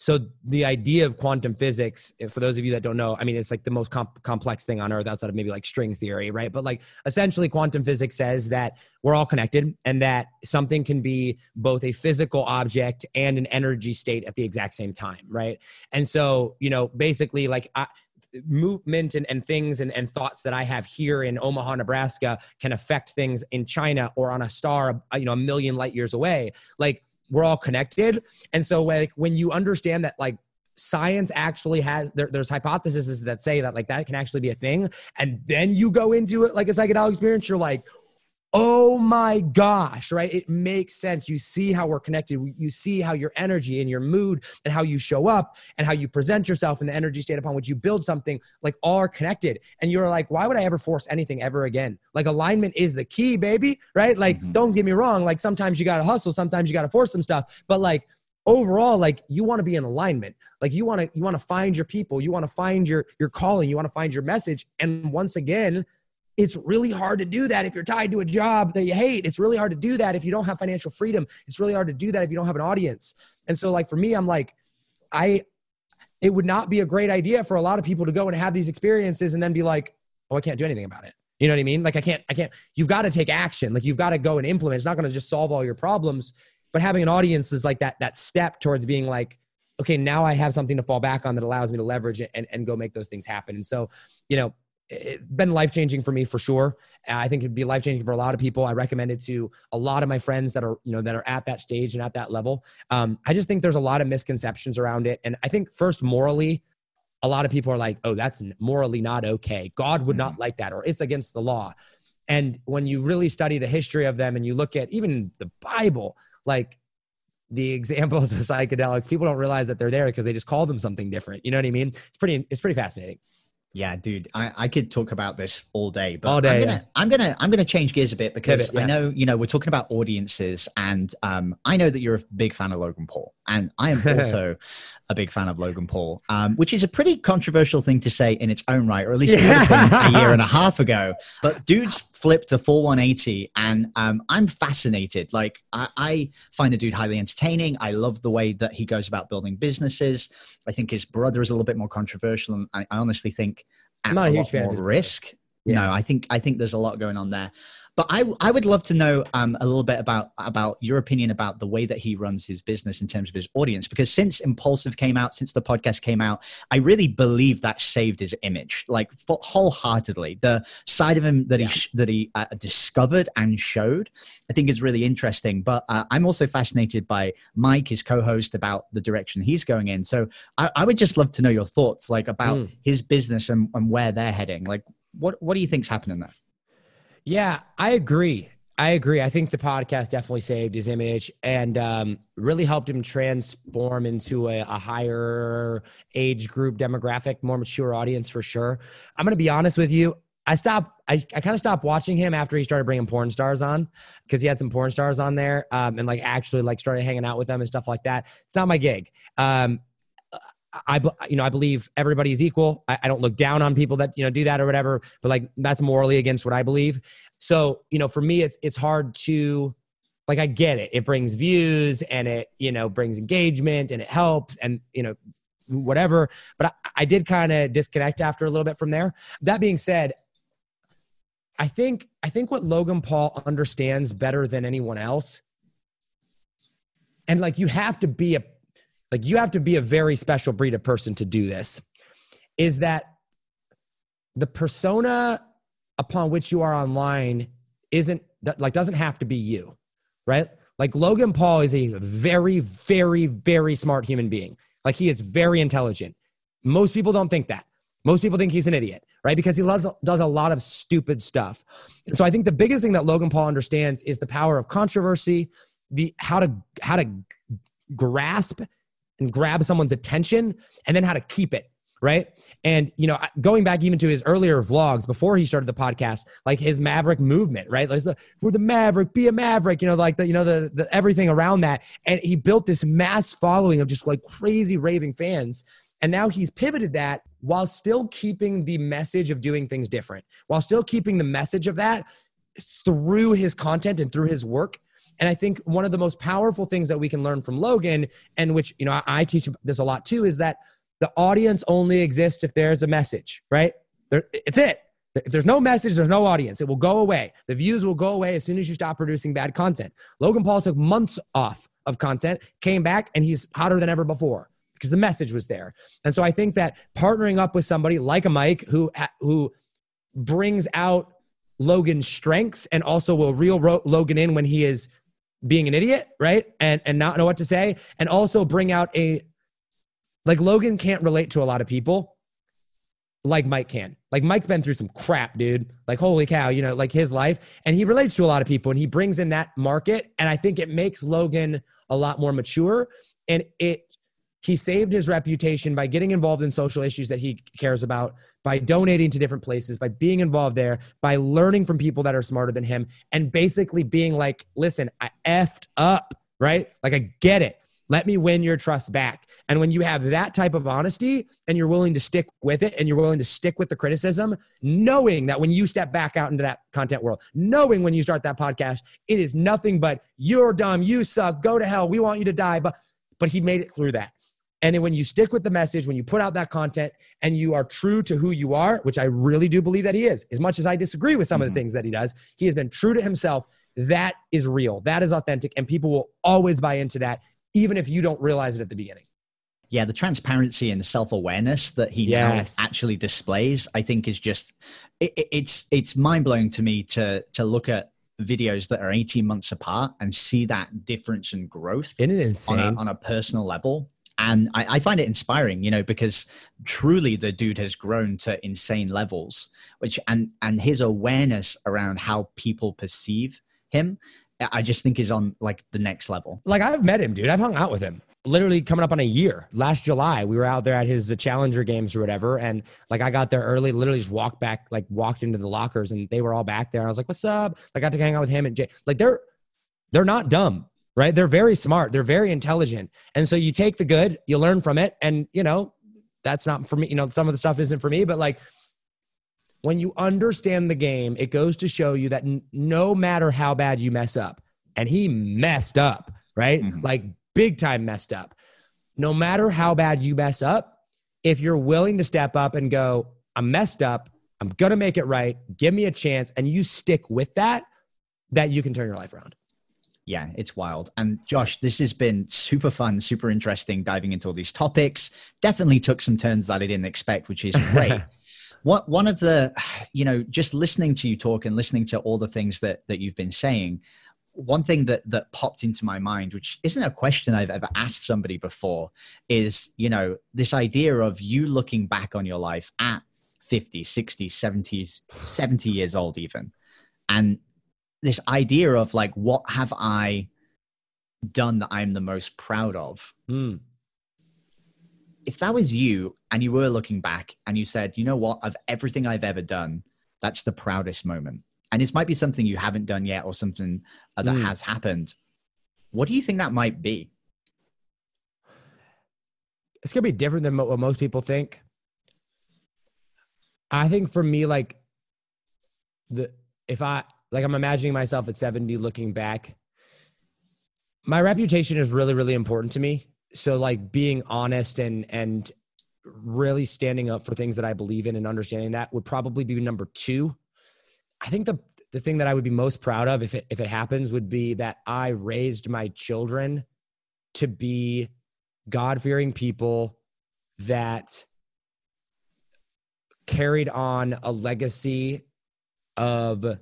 So the idea of quantum physics, for those of you that don't know, I mean, it's like the most comp- complex thing on earth outside of maybe like string theory, right? But like essentially, quantum physics says that we're all connected and that something can be both a physical object and an energy state at the exact same time, right? And so, you know, basically, like I, movement and, and things and, and thoughts that I have here in Omaha, Nebraska can affect things in China or on a star, uh, you know, a million light years away. Like we're all connected. And so like when you understand that like science actually has there, there's hypotheses that say that like that can actually be a thing and then you go into it like a psychedelic experience you're like oh my gosh, right? It makes sense. You see how we're connected. You see how your energy and your mood and how you show up and how you present yourself and the energy state upon which you build something like all are connected. And you're like, why would I ever force anything ever again? Like alignment is the key, baby, right? Like, mm-hmm. don't get me wrong. Like sometimes you got to hustle, sometimes you got to force some stuff, but like, overall like you want to be in alignment like you want to you want to find your people you want to find your your calling you want to find your message and once again it's really hard to do that if you're tied to a job that you hate. It's really hard to do that if you don't have financial freedom. It's really hard to do that if you don't have an audience. And so, like, for me, I'm like, I, it would not be a great idea for a lot of people to go and have these experiences and then be like, oh, I can't do anything about it. You know what I mean? Like, I can't, I can't, you've got to take action. Like, you've got to go and implement. It's not going to just solve all your problems, but having an audience is like that, that step towards being like, okay, now I have something to fall back on that allows me to leverage it and, and go make those things happen. And so, you know, it's been life changing for me for sure. I think it'd be life changing for a lot of people. I recommend it to a lot of my friends that are, you know, that are at that stage and at that level. Um, I just think there's a lot of misconceptions around it. And I think first morally, a lot of people are like, oh, that's morally not okay. God would not mm-hmm. like that, or it's against the law. And when you really study the history of them and you look at even the Bible, like the examples of psychedelics, people don't realize that they're there because they just call them something different. You know what I mean? It's pretty, it's pretty fascinating. Yeah, dude, I, I could talk about this all day, but all day, I'm gonna yeah. I'm gonna I'm gonna change gears a bit because yeah. I know you know we're talking about audiences, and um, I know that you're a big fan of Logan Paul, and I am also a big fan of Logan Paul, um, which is a pretty controversial thing to say in its own right, or at least yeah. a year and a half ago. But dude's flipped a full 180, and um, I'm fascinated. Like, I, I, find the dude highly entertaining. I love the way that he goes about building businesses. I think his brother is a little bit more controversial, and I, I honestly think at I'm not a, a huge fan of risk. Yeah. No, I think I think there's a lot going on there. But I I would love to know um, a little bit about about your opinion about the way that he runs his business in terms of his audience. Because since Impulsive came out, since the podcast came out, I really believe that saved his image, like wholeheartedly. The side of him that yeah. he that he uh, discovered and showed, I think is really interesting. But uh, I'm also fascinated by Mike, his co-host, about the direction he's going in. So I, I would just love to know your thoughts, like about mm. his business and, and where they're heading. Like what what do you think's happening there? Yeah, I agree. I agree. I think the podcast definitely saved his image and um, really helped him transform into a, a, higher age group demographic, more mature audience for sure. I'm going to be honest with you. I stopped. I, I kind of stopped watching him after he started bringing porn stars on because he had some porn stars on there um, and like actually like started hanging out with them and stuff like that. It's not my gig. Um, I, you know, I believe everybody is equal. I, I, don't look down on people that, you know, do that or whatever, but like that's morally against what I believe. So, you know, for me, it's, it's hard to, like, I get it. It brings views and it, you know, brings engagement and it helps and, you know, whatever. But I, I did kind of disconnect after a little bit from there. That being said, I think, I think what Logan Paul understands better than anyone else and like you have to be a like you have to be a very special breed of person to do this is that the persona upon which you are online isn't like doesn't have to be you right? Like logan paul is a very very very smart human being. Like he is very intelligent. Most people don't think that. Most people think he's an idiot right? Because he loves, does a lot of stupid stuff. So i think the biggest thing that logan paul understands is the power of controversy the how to how to grasp and grab someone's attention and then how to keep it right? And you know going back even to his earlier vlogs before he started the podcast like his maverick movement right? Like we're the maverick be a maverick you know like the you know the, the everything around that. And he built this mass following of just like crazy raving fans. And now he's pivoted that while still keeping the message of doing things different while still keeping the message of that through his content and through his work and I think one of the most powerful things that we can learn from Logan, and which, you know, I, I teach this a lot too, is that the audience only exists if there's a message, right? There, it's it. If there's no message, there's no audience. It will go away. The views will go away as soon as you stop producing bad content. Logan Paul took months off of content, came back, and he's hotter than ever before because the message was there. And so I think that partnering up with somebody like a Mike who who brings out Logan's strengths and also will reel Logan in when he is being an idiot, right? And and not know what to say, and also bring out a Like Logan can't relate to a lot of people like Mike can. Like Mike's been through some crap, dude. Like holy cow, you know, like his life and he relates to a lot of people and he brings in that market and I think it makes Logan a lot more mature and it he saved his reputation by getting involved in social issues that he cares about, by donating to different places, by being involved there, by learning from people that are smarter than him, and basically being like, listen, I effed up, right? Like, I get it. Let me win your trust back. And when you have that type of honesty and you're willing to stick with it and you're willing to stick with the criticism, knowing that when you step back out into that content world, knowing when you start that podcast, it is nothing but you're dumb, you suck, go to hell, we want you to die. But but he made it through that. And when you stick with the message, when you put out that content and you are true to who you are, which I really do believe that he is, as much as I disagree with some mm-hmm. of the mm-hmm. things that he does, he has been true to himself. That is real. That is authentic. And people will always buy into that even if you don't realize it at the beginning. Yeah, the transparency and self awareness that he yes. now actually displays, I think, is just it, it's it's mind blowing to me to to look at videos that are 18 months apart and see that difference and growth Isn't it insane? On, a, on a personal level and I, I, find it inspiring you know because truly the dude has grown to insane levels which and and his awareness around how people perceive him I just think is on like the next level. Like I've met him, dude. I've hung out with him. Literally coming up on a year. Last July, we were out there at his the Challenger games or whatever, and like I got there early. Literally just walked back, like walked into the lockers, and they were all back there. I was like, "What's up?" I got to hang out with him and Jay. Like they're they're not dumb, right? They're very smart. They're very intelligent, and so you take the good, you learn from it, and you know that's not for me. You know, some of the stuff isn't for me, but like when you understand the game, it goes to show you that n- no matter how bad you mess up, and he messed up, right? Mm-hmm. Like big time messed up. No matter how bad you mess up, if you're willing to step up and go, I'm messed up, I'm going to make it right, give me a chance, and you stick with that, that you can turn your life around. Yeah, it's wild. And Josh, this has been super fun, super interesting diving into all these topics. Definitely took some turns that I didn't expect, which is great. what one of the you know just listening to you talk and listening to all the things that that you've been saying one thing that that popped into my mind which isn't a question i've ever asked somebody before is you know this idea of you looking back on your life at 50 60 70 70 years old even and this idea of like what have i done that i'm the most proud of mm. if that was you and you were looking back and you said, you know what, of everything I've ever done, that's the proudest moment. And this might be something you haven't done yet or something uh, that mm. has happened. What do you think that might be? It's going to be different than what most people think. I think for me, like, the if I like I'm imagining myself at 70 looking back, my reputation is really, really important to me. So like being honest and and really standing up for things that I believe in and understanding that would probably be number two. I think the the thing that I would be most proud of if it if it happens would be that I raised my children to be God fearing people that carried on a legacy of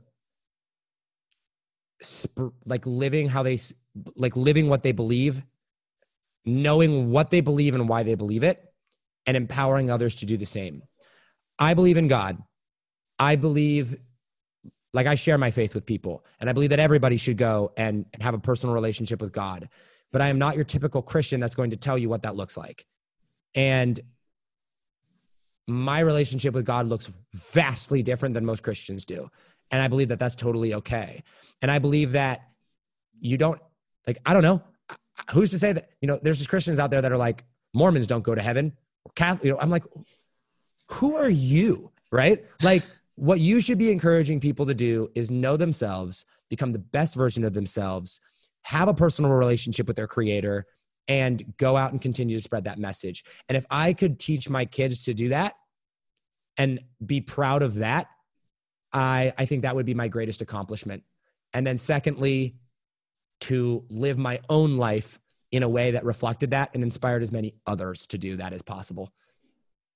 sp- like living how they like living what they believe knowing what they believe and why they believe it and empowering others to do the same. I believe in God. I believe, like, I share my faith with people, and I believe that everybody should go and have a personal relationship with God. But I am not your typical Christian that's going to tell you what that looks like. And my relationship with God looks vastly different than most Christians do. And I believe that that's totally okay. And I believe that you don't, like, I don't know. Who's to say that, you know, there's Christians out there that are like, Mormons don't go to heaven. Catholic, you know, I'm like, who are you? Right? Like, what you should be encouraging people to do is know themselves, become the best version of themselves, have a personal relationship with their creator, and go out and continue to spread that message. And if I could teach my kids to do that and be proud of that, I, I think that would be my greatest accomplishment. And then, secondly, to live my own life in a way that reflected that and inspired as many others to do that as possible.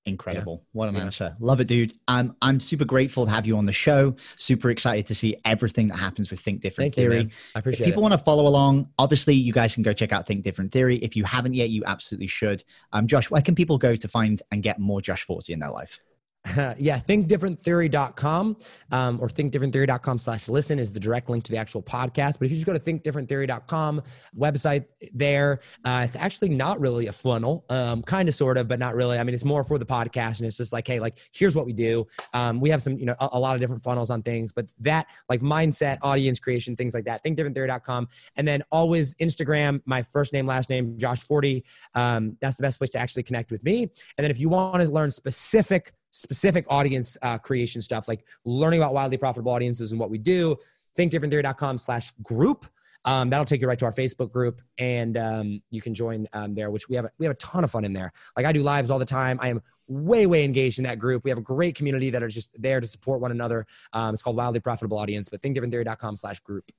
Incredible. Yeah. What an yeah. answer. Love it, dude. I'm I'm super grateful to have you on the show. Super excited to see everything that happens with Think Different Thank Theory. You, I appreciate if people want to follow along, obviously you guys can go check out Think Different Theory. If you haven't yet, you absolutely should. Um, Josh, where can people go to find and get more Josh Forti in their life? yeah, thinkdifferenttheory.com um, or thinkdifferenttheory.com slash listen is the direct link to the actual podcast. But if you just go to thinkdifferenttheory.com website there, uh, it's actually not really a funnel, um, kind of, sort of, but not really. I mean, it's more for the podcast and it's just like, hey, like, here's what we do. Um, we have some, you know, a, a, lot of different funnels on things, but that like mindset, audience creation, things like that, thinkdifferenttheory.com. And then always Instagram, my first name, last name, Josh Forti. Um, that's the best place to actually connect with me. And then if you want to learn specific specific audience uh, creation stuff, like learning about wildly profitable audiences and what we do, thinkdifferenttheory.com slash group. Um, that'll take you right to our Facebook group, and um, you can join um, there. Which we have a, we have a ton of fun in there. Like I do lives all the time. I am way way engaged in that group. We have a great community that are just there to support one another. Um, it's called Wildly Profitable Audience, but thinkdifferenttheory.com slash group.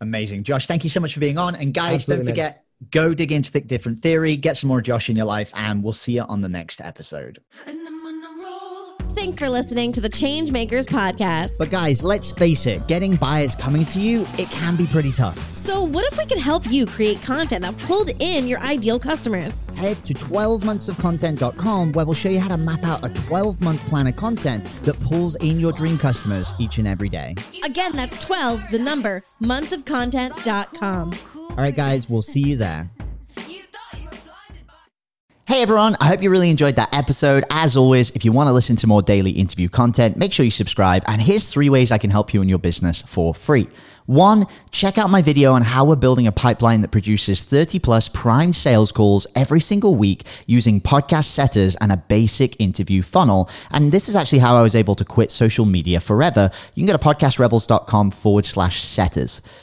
Amazing, Josh. Thank you so much for being on. And guys, Absolutely, don't forget. Man. Go dig into Think Different Theory, get some more Josh in your life, and we'll see you on the next episode. Thanks for listening to the Changemakers podcast. But guys, let's face it, getting buyers coming to you, it can be pretty tough. So, what if we could help you create content that pulled in your ideal customers? Head to 12monthsofcontent.com where we'll show you how to map out a 12 month plan of content that pulls in your dream customers each and every day. Again, that's 12, the number, monthsofcontent.com. All right, guys, we'll see you there. Hey everyone, I hope you really enjoyed that episode. As always, if you want to listen to more daily interview content, make sure you subscribe. And here's three ways I can help you in your business for free. One, check out my video on how we're building a pipeline that produces 30 plus prime sales calls every single week using podcast setters and a basic interview funnel. And this is actually how I was able to quit social media forever. You can go to podcastrebels.com forward slash setters.